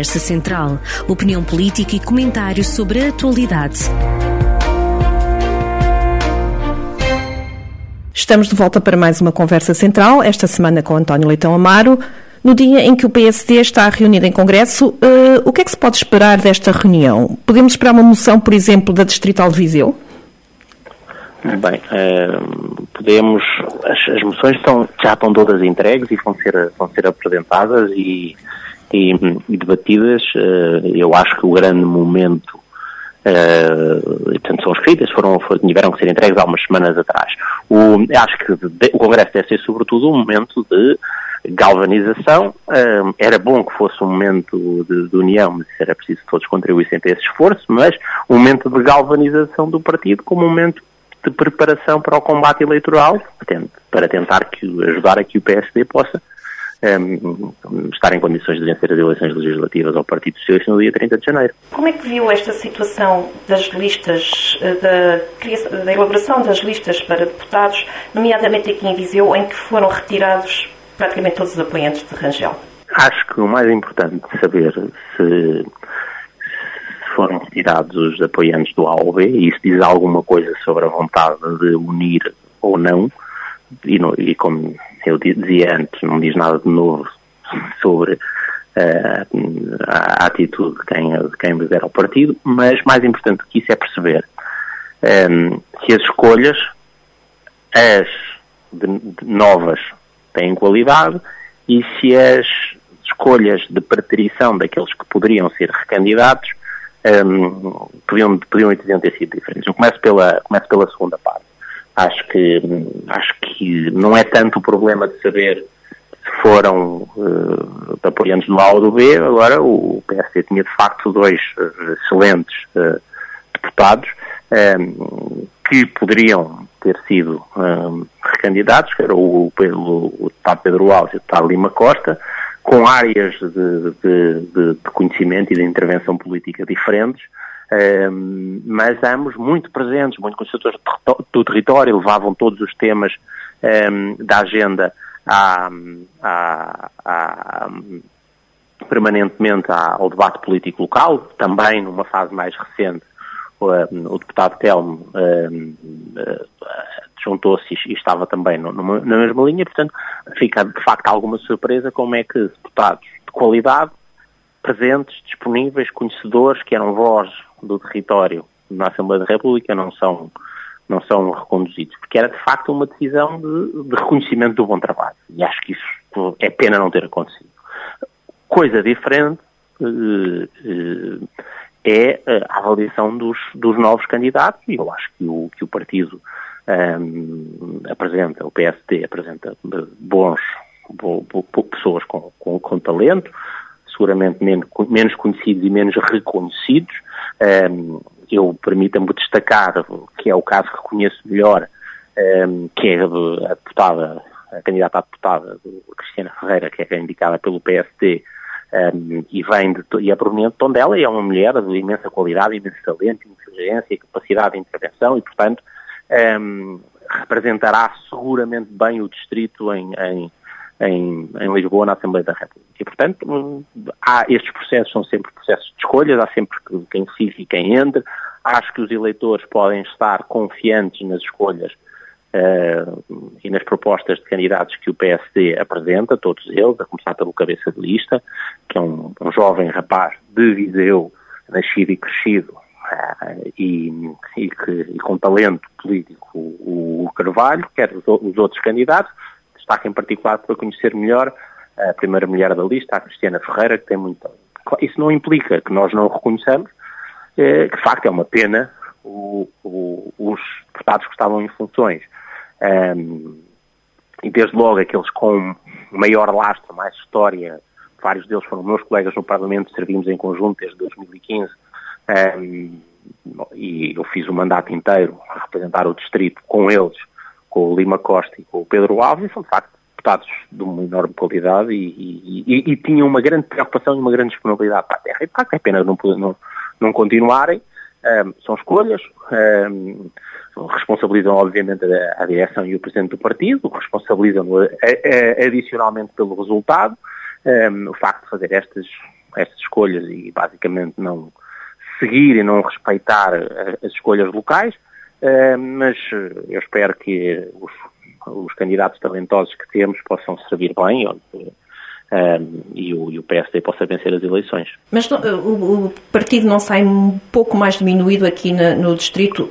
Conversa Central. Opinião política e comentários sobre a atualidade. Estamos de volta para mais uma Conversa Central, esta semana com António Leitão Amaro. No dia em que o PSD está reunido em Congresso, uh, o que é que se pode esperar desta reunião? Podemos esperar uma moção, por exemplo, da Distrital de Viseu? Bem, uh, podemos. As, as, moções estão, já estão todas entregues e vão ser, vão ser apresentadas e, e, e debatidas. Uh, eu acho que o grande momento. Uh, portanto, são escritas, foram, foram, tiveram que ser entregues há umas semanas atrás. O, acho que o Congresso deve ser, sobretudo, um momento de galvanização. Uh, era bom que fosse um momento de, de, união, mas era preciso que todos contribuíssem para esse esforço, mas um momento de galvanização do partido como um momento de preparação para o combate eleitoral, para tentar que, ajudar a que o PSD possa um, estar em condições de vencer as eleições legislativas ao Partido Socialista no dia 30 de janeiro. Como é que viu esta situação das listas, eh, da, da elaboração das listas para deputados, nomeadamente aqui em Viseu, em que foram retirados praticamente todos os apoiantes de Rangel? Acho que o mais importante de saber se foram retirados os apoiantes do AOB e isso diz alguma coisa sobre a vontade de unir ou não, e, no, e como eu dizia antes, não diz nada de novo sobre uh, a atitude de quem, de quem lidera o partido, mas mais importante do que isso é perceber um, ehm, que as escolhas, as de, de novas, têm qualidade e se as escolhas de preterição daqueles que poderiam ser recandidatos um, podiam, podiam, podiam ter sido diferentes. Eu começo pela, começo pela segunda parte. Acho que, acho que não é tanto o problema de saber se foram uh, apoiantes do A ou do B, agora o PSD tinha de facto dois uh, excelentes uh, deputados um, que poderiam ter sido um, recandidatos, que era o, o, o deputado Pedro Alves e o deputado Lima Costa, com áreas de, de, de, conhecimento e de intervenção política diferentes, mas ambos muito presentes, muito conhecedores do território, levavam todos os temas um, da agenda à, à, à, permanentemente ao debate político local, também numa fase mais recente o, deputado Telmo juntou-se e estava também na mesma linha, portanto, fica de facto alguma surpresa como é que deputados de qualidade, presentes, disponíveis, conhecedores, que eram voz do território na Assembleia da República, não são, não são reconduzidos, porque era de facto uma decisão de, de reconhecimento do bom trabalho. E acho que isso é pena não ter acontecido. Coisa diferente uh, uh, é a avaliação dos, dos novos candidatos, e eu acho que o, que o partido um, apresenta, o PSD apresenta bons, bo, bo, pessoas com, com, com, talento, seguramente menos, menos conhecidos e menos reconhecidos. Um, eu permita-me destacar, que é o caso que conheço melhor, um, que é a deputada, a candidata a deputada, Cristiana Ferreira, que é indicada pelo PSD, um, e vem de, e é proveniente de Tondela e é uma mulher de imensa qualidade, imenso talento, inteligência, capacidade de intervenção e, portanto, um, representará seguramente bem o distrito em, em, em, em, Lisboa, na Assembleia da República. E, portanto, hum, há, estes processos são sempre processos de escolhas, há sempre quem fique e quem entre. Acho que os eleitores podem estar confiantes nas escolhas uh, e nas propostas de candidatos que o PSD apresenta, todos eles, a começar pelo cabeça de lista, que é um, um jovem rapaz de Viseu, nascido e crescido uh, e, e, que, e, com talento político o, o Carvalho, quer os, os, outros candidatos, destaque em particular para conhecer melhor a primeira mulher da lista, a Cristiana Ferreira, que tem muito Isso não implica que nós não reconheçamos, eh, que de facto é uma pena o, o, os deputados que estavam em funções. Um, e desde logo aqueles com maior lastro, mais história, vários deles foram meus colegas no Parlamento, servimos em conjunto desde 2015, um, e eu fiz o mandato inteiro a representar o distrito com eles, com o Lima Costa e com o Pedro Alves, são de facto deputados de uma enorme qualidade e, e, e, e tinham uma grande preocupação e uma grande disponibilidade para a terra. E de facto é pena não, não, não continuarem. Um, são escolhas, um, responsabilizam obviamente a, a, direção e o presidente do partido, responsabilizam adicionalmente pelo resultado, um, o facto de fazer estas essas escolhas e basicamente não seguir e não respeitar as escolhas locais, mas eu espero que os, os candidatos talentosos que temos possam servir bem, um, e, o, e, o, PSD possa vencer as eleições. Mas o, o, partido não sai um pouco mais diminuído aqui na, no distrito?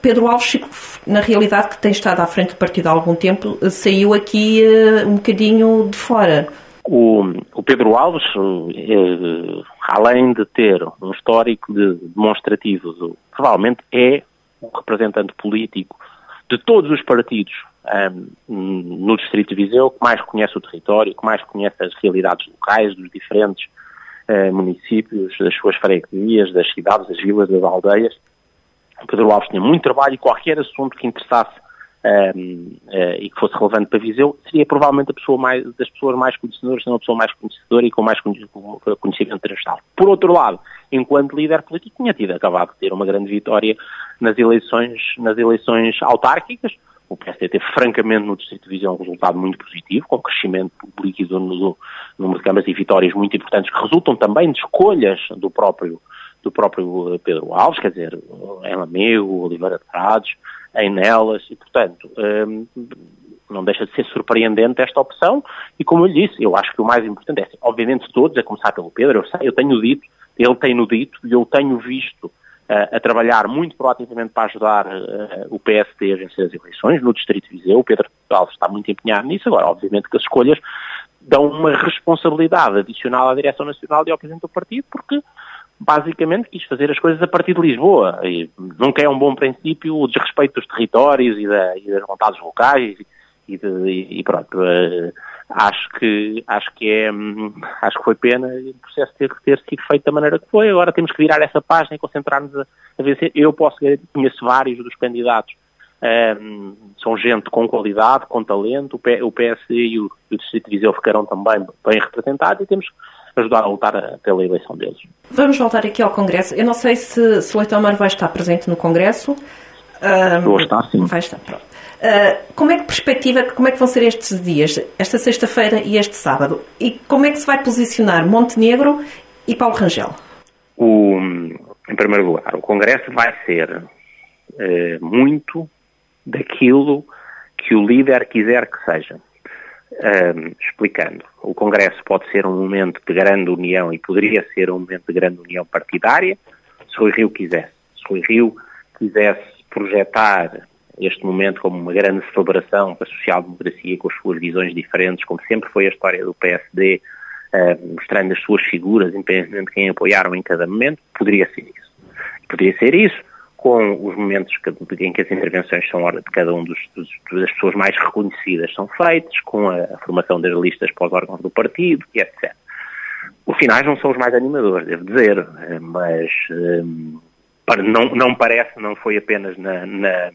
Pedro Alves, na realidade, que tem estado à frente do partido há algum tempo, saiu aqui uh, um bocadinho de fora. O, o Pedro Alves, uh, além de ter um histórico de demonstrativo, provavelmente é um representante político de todos os partidos um, no Distrito de Viseu, que mais conhece o território, que mais conhece as realidades locais dos diferentes uh, municípios, das suas freguesias, das cidades, das vilas, das aldeias. Pedro Alves tinha muito trabalho e qualquer assunto que interessasse um, uh, e que fosse relevante para Viseu, seria provavelmente a pessoa mais, das pessoas mais conhecedoras, uma pessoa mais conhecedora e com mais conhecimento transversal. Por outro lado, enquanto líder político, tinha tido acabado de ter uma grande vitória nas eleições, nas eleições autárquicas, o PSD teve francamente no Distrito de Visão um resultado muito positivo, com crescimento líquido no número de câmaras e vitórias muito importantes, que resultam também de escolhas do próprio, do próprio eh, Pedro Alves, quer dizer, em Lamego, Oliveira de Prados, em Nelas, e portanto, hum, não deixa de ser surpreendente esta opção, e como eu lhe disse, eu acho que o mais importante é, assim, obviamente todos, a começar pelo Pedro, eu sei, eu tenho dito, ele tem-no dito, e eu tenho visto a trabalhar muito proativamente para ajudar uh, o PSD a vencer as eleições no Distrito de Viseu. O Pedro Alves está muito empenhado nisso. Agora, obviamente que as escolhas dão uma responsabilidade adicional à Direção Nacional e ao Presidente do Partido, porque basicamente quis fazer as coisas a partir de Lisboa. E nunca é um bom princípio o desrespeito dos territórios e, da, e das vontades locais e, de, e pronto. Uh, acho que acho que é acho que foi pena o processo ter, ter sido feito da maneira que foi. Agora temos que virar essa página e concentrar-nos a, a vencer. Eu posso conheço vários dos candidatos. Um, são gente com qualidade, com talento, o, P, o PSD e o, o Distrito de Viseu ficarão também bem representados e temos que ajudar a lutar a, pela eleição deles. Vamos voltar aqui ao Congresso. Eu não sei se, se o Leitão Mar vai estar presente no Congresso. Um, Vou estar, sim. Vai estar, pronto. Uh, como é que perspectiva, como é que vão ser estes dias, esta sexta-feira e este sábado? E como é que se vai posicionar Montenegro e Paulo Rangel? O, em primeiro lugar, o Congresso vai ser uh, muito daquilo que o líder quiser que seja. Uh, explicando, o Congresso pode ser um momento de grande união e poderia ser um momento de grande união partidária se o Rio quisesse. Se o Rio quisesse projetar este momento como uma grande celebração para a social-democracia com as suas visões diferentes, como sempre foi a história do PSD, uh, eh, mostrando as suas figuras, independentemente de quem apoiaram em cada momento, poderia ser isso. Poderia ser isso com os momentos que, em que as intervenções são de cada um dos, dos, das pessoas mais reconhecidas são feitas, com a, a formação das listas para os órgãos do partido e etc. Os finais não são os mais animadores, devo dizer, eh, mas um, eh, não, não parece, não foi apenas na, na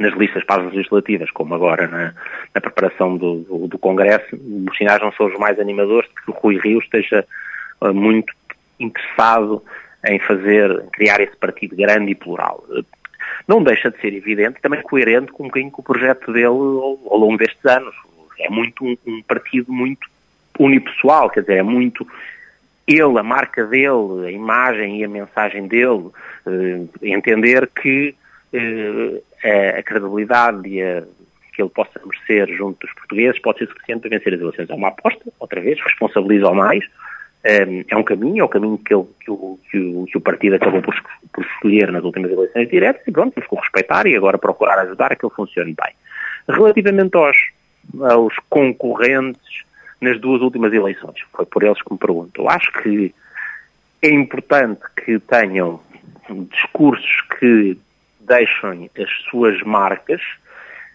nas listas para as legislativas, como agora na, na preparação do, do, do, Congresso, os sinais não são os mais animadores de que o Rui Rio esteja uh, muito interessado em fazer, criar esse partido grande e plural. Não deixa de ser evidente, também coerente com um com o projeto dele ao, ao longo destes anos. É muito um, um partido muito unipessoal, quer dizer, é muito ele, a marca dele, a imagem e a mensagem dele, uh, entender que uh, a credibilidade e a, que ele possa merecer junto dos portugueses pode ser suficiente para vencer as eleições. É uma aposta, outra vez, responsabiliza ao mais. É um caminho, é o caminho que, ele, que, o, que, o, que o partido acabou por, por, escolher nas últimas eleições diretas e pronto, temos que respeitar e agora procurar ajudar a que ele funcione bem. Relativamente aos, aos concorrentes nas duas últimas eleições, foi por eles que me pergunto. Acho que é importante que tenham discursos que deixem as suas marcas,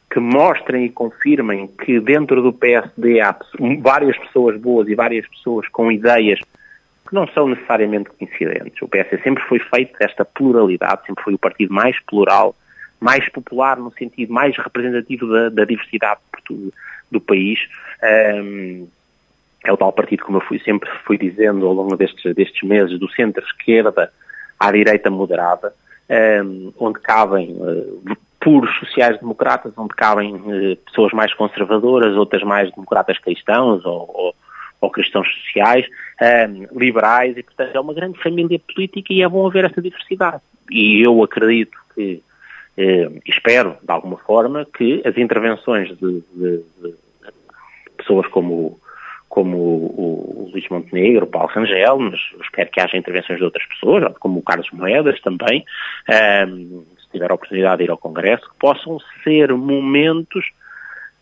que mostrem e confirmem que dentro do PSD há várias pessoas boas e várias pessoas com ideias que não são necessariamente coincidentes. O PSD sempre foi feito desta pluralidade, sempre foi o partido mais plural, mais popular no sentido mais representativo da, da diversidade do, do país. Um, é o tal partido, como eu fui, sempre fui dizendo ao longo destes, destes meses, do centro-esquerda à direita moderada, ehm, onde cabem uh, puros sociais-democratas, onde cabem uh, pessoas mais conservadoras, outras mais democratas cristãos ou, ou, ou cristãos sociais, um, liberais, e portanto é uma grande família política e é bom haver essa diversidade. E eu acredito que, eh, espero, de alguma forma, que as intervenções de, de, de pessoas como, como o, o Luís Montenegro, o Paulo Rangel, mas espero que haja intervenções de outras pessoas, como o Carlos Moedas também, um, se tiver a oportunidade de ir ao Congresso, que possam ser momentos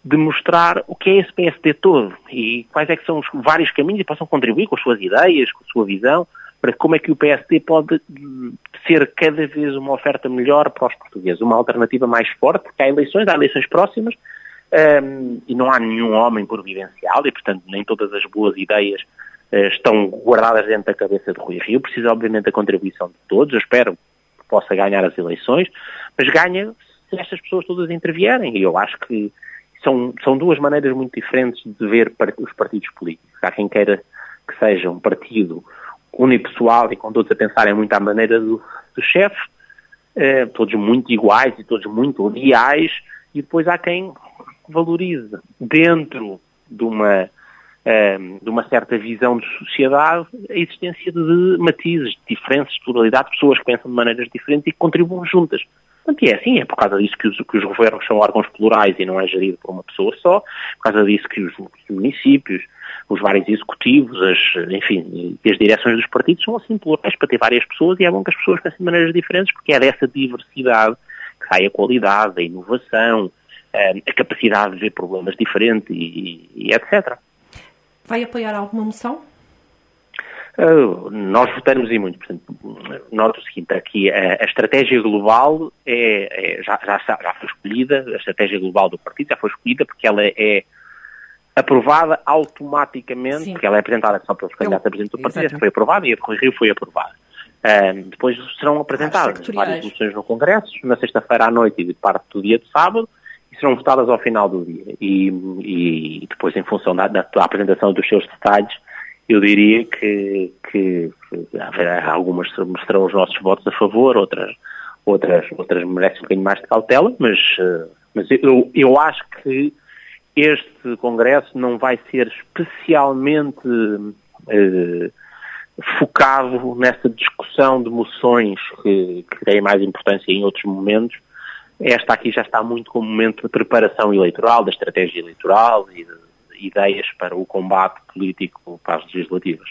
de mostrar o que é esse PSD todo e quais é que são os vários caminhos e possam contribuir com as suas ideias, com a sua visão, para como é que o PSD pode ser cada vez uma oferta melhor para os portugueses, uma alternativa mais forte, porque há eleições, há eleições próximas, um, e não há nenhum homem providencial, e portanto nem todas as boas ideias uh, estão guardadas dentro da cabeça de Rui Rio, precisa obviamente da contribuição de todos, eu espero que possa ganhar as eleições, mas ganha se estas pessoas todas intervierem, e eu acho que são, são duas maneiras muito diferentes de ver os partidos políticos. Há quem queira que seja um partido unipessoal e com todos a pensarem muito à maneira do, do chefe, eh, todos muito iguais e todos muito leais, e depois há quem valorize dentro de uma, eh, de uma certa visão de sociedade a existência de matizes, de diferenças, de pluralidade, pessoas que pensam de maneiras diferentes e que contribuem juntas. Portanto, é assim, é por causa disso que os, que os, governos são órgãos plurais e não é gerido por uma pessoa só, por causa disso que os, os municípios, os vários executivos, as, enfim, as direções dos partidos são assim plurais para ter várias pessoas e é bom que as pessoas pensem de maneiras diferentes porque é dessa diversidade que sai a qualidade, a inovação, a capacidade de ver problemas diferentes e, e etc. Vai apoiar alguma moção? Uh, nós votamos e muito. Portanto, nota o seguinte, aqui a, a estratégia global é, é, já, já, já foi escolhida, a estratégia global do partido já foi escolhida porque ela é aprovada automaticamente, Sim. porque ela é apresentada só pelos candidatos a presidente do partido, essa foi aprovada e a de Rui Rio foi aprovada. Uh, depois serão apresentadas várias moções no Congresso, na sexta-feira à noite e de parte do dia de sábado, serão votadas ao final do dia. E, e depois, em função da, da, da apresentação dos seus detalhes, eu diria que, que, que algumas mostrarão os nossos votos a favor, outras, outras, outras merecem um bocadinho mais de cautela, mas, eh, mas eu, eu acho que este Congresso não vai ser especialmente eh, focado nessa discussão de moções que, que têm mais importância em outros momentos. Esta aqui já está muito como momento de preparação eleitoral, da estratégia eleitoral e de, ideias para o combate político para as legislativas.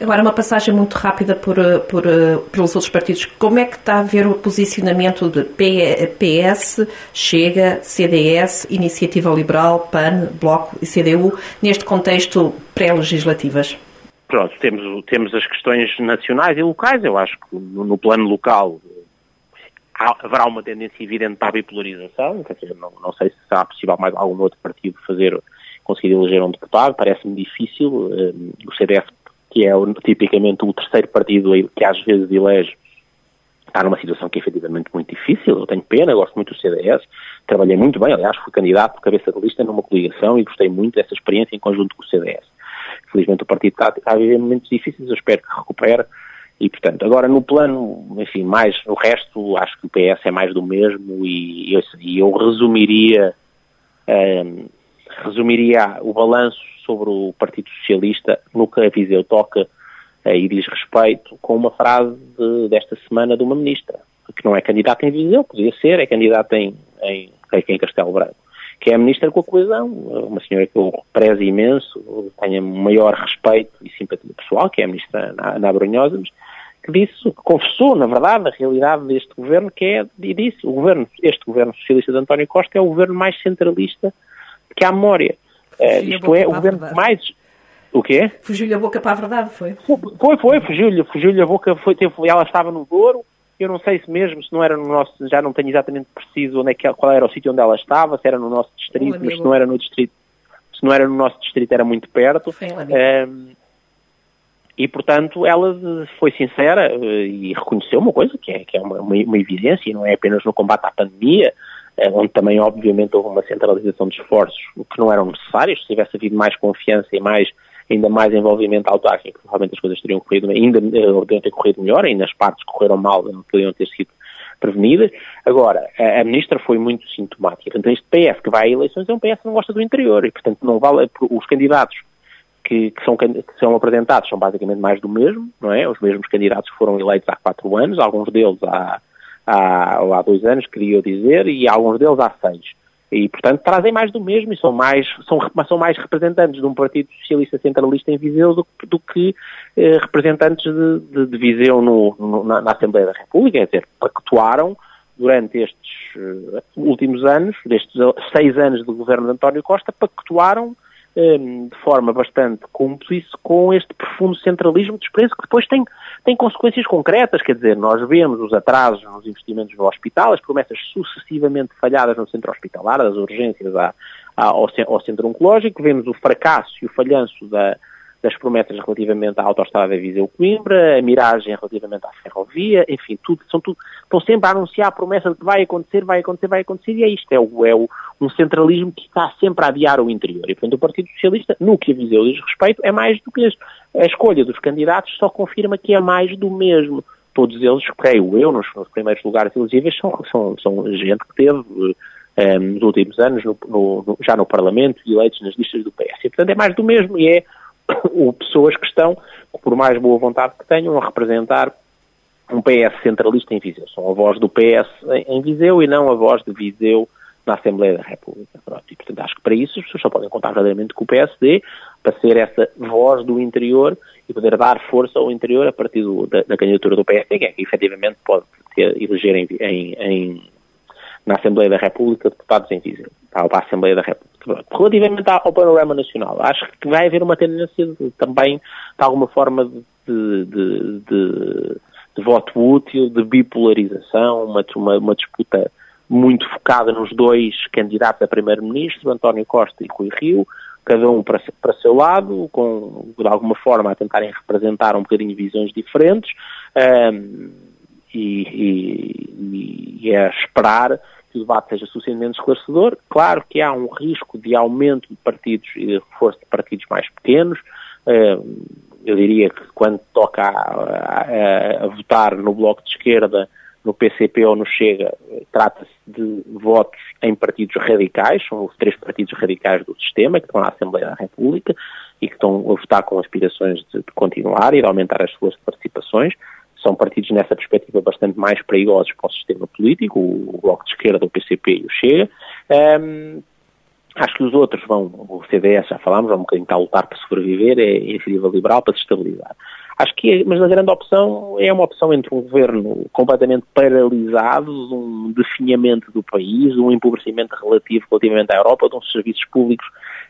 Agora, uma passagem muito rápida por, por, pelos outros partidos. Como é que está a ver o posicionamento de PS, Chega, CDS, Iniciativa Liberal, PAN, Bloco e CDU neste contexto pré-legislativas? Pronto, temos, temos as questões nacionais e locais. Eu acho que no, no plano local haverá uma tendência evidente para a bipolarização. Quer dizer, não, não sei se será possível mais algum outro partido fazer conseguir eleger um deputado, parece-me difícil. Eh, o CDS, que é tipicamente o terceiro partido que às vezes elege, está numa situação que é efetivamente muito difícil. Eu tenho pena, gosto muito do CDS, trabalhei muito bem, aliás, fui candidato por cabeça de lista numa coligação e gostei muito dessa experiência em conjunto com o CDS. Felizmente o partido está, está a viver momentos difíceis, eu espero que recupere. E, portanto, agora no plano, enfim, mais o resto, acho que o PS é mais do mesmo e eu, e eu resumiria um, resumiria o balanço sobre o Partido Socialista no que a Viseu toca eh, e diz respeito com uma frase de, desta semana de uma ministra, que não é candidata em Viseu, podia ser, é candidata em, em, em Castelo Branco, que é a ministra com a coesão, uma senhora que eu prezo imenso, tenho maior respeito e simpatia pessoal, que é a ministra Ana Brunhosa, que disse, que confessou, na verdade, a realidade deste governo, que é, e disse, o governo, este governo socialista de António Costa é o governo mais centralista que há memória. Uh, isto é, o governo mais. O quê? Fugiu-lhe a boca para a verdade, foi? Foi, foi, fugiu-lhe fugiu a boca, foi, teve, ela estava no Douro, eu não sei se mesmo, se não era no nosso, já não tenho exatamente preciso onde é que, qual era o sítio onde ela estava, se era no nosso distrito, mas se não era no distrito, se não era no nosso distrito era muito perto. Um, e, portanto, ela foi sincera eh, e reconheceu uma coisa que é, que é uma, uma, evidência, e não é apenas no combate à pandemia, eh, onde também, obviamente, houve uma centralização de esforços que não eram necessários. Se tivesse havido mais confiança e mais, ainda mais envolvimento autárquico, provavelmente as coisas teriam corrido, ainda eh, teriam ter corrido melhor, ainda as partes que correram mal não poderiam ter sido prevenidas. Agora, a, ministra foi muito sintomática. Portanto, este PS que vai a eleições é um PS que não gosta do interior e, portanto, não vale, os candidatos que, que, são, que são apresentados são basicamente mais do mesmo, não é? Os mesmos candidatos que foram eleitos há quatro anos, alguns deles há, há, há dois anos, queria dizer, e alguns deles há seis. E, portanto, trazem mais do mesmo e são mais, são, são mais representantes de um Partido Socialista Centralista em Viseu do, do que eh, representantes de, de, de Viseu no, no, na, na, Assembleia da República, quer dizer, pactuaram durante estes uh, últimos anos, destes seis anos do governo de António Costa, pactuaram de forma bastante cúmplice com este profundo centralismo de preços que depois tem, tem consequências concretas, quer dizer, nós vemos os atrasos nos investimentos no hospital, as promessas sucessivamente falhadas no centro hospitalar, das urgências à, à, ao, ao centro oncológico, vemos o fracasso e o falhanço da, das promessas relativamente à autoestrada Viseu-Coimbra, a miragem relativamente à ferrovia, enfim, tudo, são tudo, estão sempre a anunciar a promessa de que vai acontecer, vai acontecer, vai acontecer, e é isto, é, o, é o, um centralismo que está sempre a adiar o interior. E, portanto, o Partido Socialista, no que a Viseu diz respeito, é mais do que A escolha dos candidatos só confirma que é mais do mesmo. Todos eles, creio eu, nos, nos primeiros lugares elegíveis, são, são, são gente que teve eh, nos últimos anos, no, no, já no Parlamento, eleitos nas listas do PS. E, portanto, é mais do mesmo e é ou pessoas que estão, por mais boa vontade que tenham, a representar um PS centralista em Viseu. São a voz do PS em Viseu e não a voz de Viseu na Assembleia da República. Pronto, e, portanto, acho que para isso as pessoas só podem contar verdadeiramente com o PSD para ser essa voz do interior e poder dar força ao interior a partir do, da, da, candidatura do PSD, que é que efetivamente pode ter, eleger em, em, em, na Assembleia da República deputados em Viseu, para a Assembleia da República. Relativamente ao panorama nacional, acho que vai haver uma tendência de, também, de alguma forma, de, de, de, de voto útil, de bipolarização, uma, uma, uma, disputa muito focada nos dois candidatos a primeiro-ministro, António Costa e Rui Rio, cada um para, para seu lado, com, de alguma forma, a tentarem representar um bocadinho visões diferentes, um, e, e, e é esperar que o debate seja suficientemente esclarecedor. Claro que há um risco de aumento de partidos e de reforço de partidos mais pequenos. Eu diria que quando toca a, a, a votar no Bloco de Esquerda, no PCP ou no Chega, trata-se de votos em partidos radicais, são os três partidos radicais do sistema que estão na Assembleia da República e que estão a votar com aspirações de, de continuar e de aumentar as suas participações são partidos nessa perspectiva bastante mais perigosos para o sistema político, o Bloco de Esquerda, o PCP e o Chega. Um, acho que os outros vão, o CDS já falámos, é um bocadinho está a lutar para sobreviver, é iniciativa liberal para se estabilizar. Acho que, mas a grande opção é uma opção entre um governo completamente paralisado, um definhamento do país, um empobrecimento relativo relativamente à Europa, de uns serviços públicos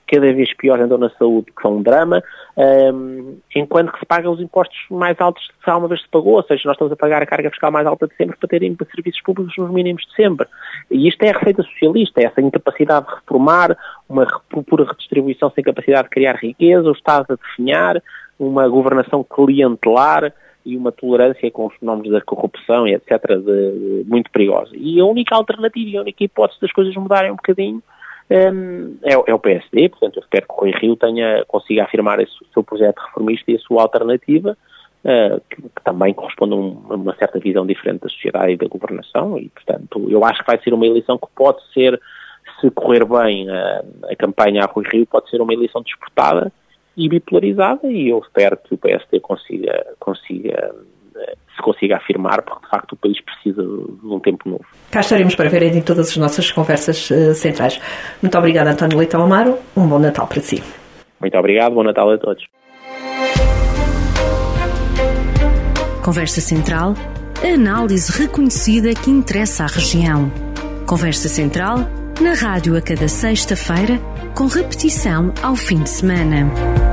cada vez piores então na saúde, que são um drama, um, enquanto que se pagam os impostos mais altos que alguma vez se pagou, ou seja, nós estamos a pagar a carga fiscal mais alta de sempre para terem serviços públicos nos mínimos de sempre. E isto é a receita socialista, é essa incapacidade de reformar, uma pura redistribuição sem capacidade de criar riqueza, o Estado a definhar, uma governação clientelar e uma tolerância com os fenómenos da corrupção e etc. De, de, muito perigosa. E a única alternativa e a única hipótese das coisas mudarem um bocadinho um, é, é, o PSD, portanto eu espero que o Rui Rio tenha, consiga afirmar esse, o seu projeto reformista e a sua alternativa, uh, que, que, também corresponde a, um, uma certa visão diferente da sociedade e da governação e, portanto, eu acho que vai ser uma eleição que pode ser, se correr bem a, a campanha a Rui Rio, pode ser uma eleição disputada e bipolarizada e eu espero que o PSD consiga, consiga se consiga afirmar, porque de facto o país precisa de um tempo novo. Cá estaremos para ver em todas as nossas conversas uh, centrais. Muito obrigada, António Leitão Amaro. Um bom Natal para si. Muito obrigado, bom Natal a todos. Conversa Central, a análise reconhecida que interessa à região. Conversa Central, na rádio a cada sexta-feira, com repetição ao fim de semana.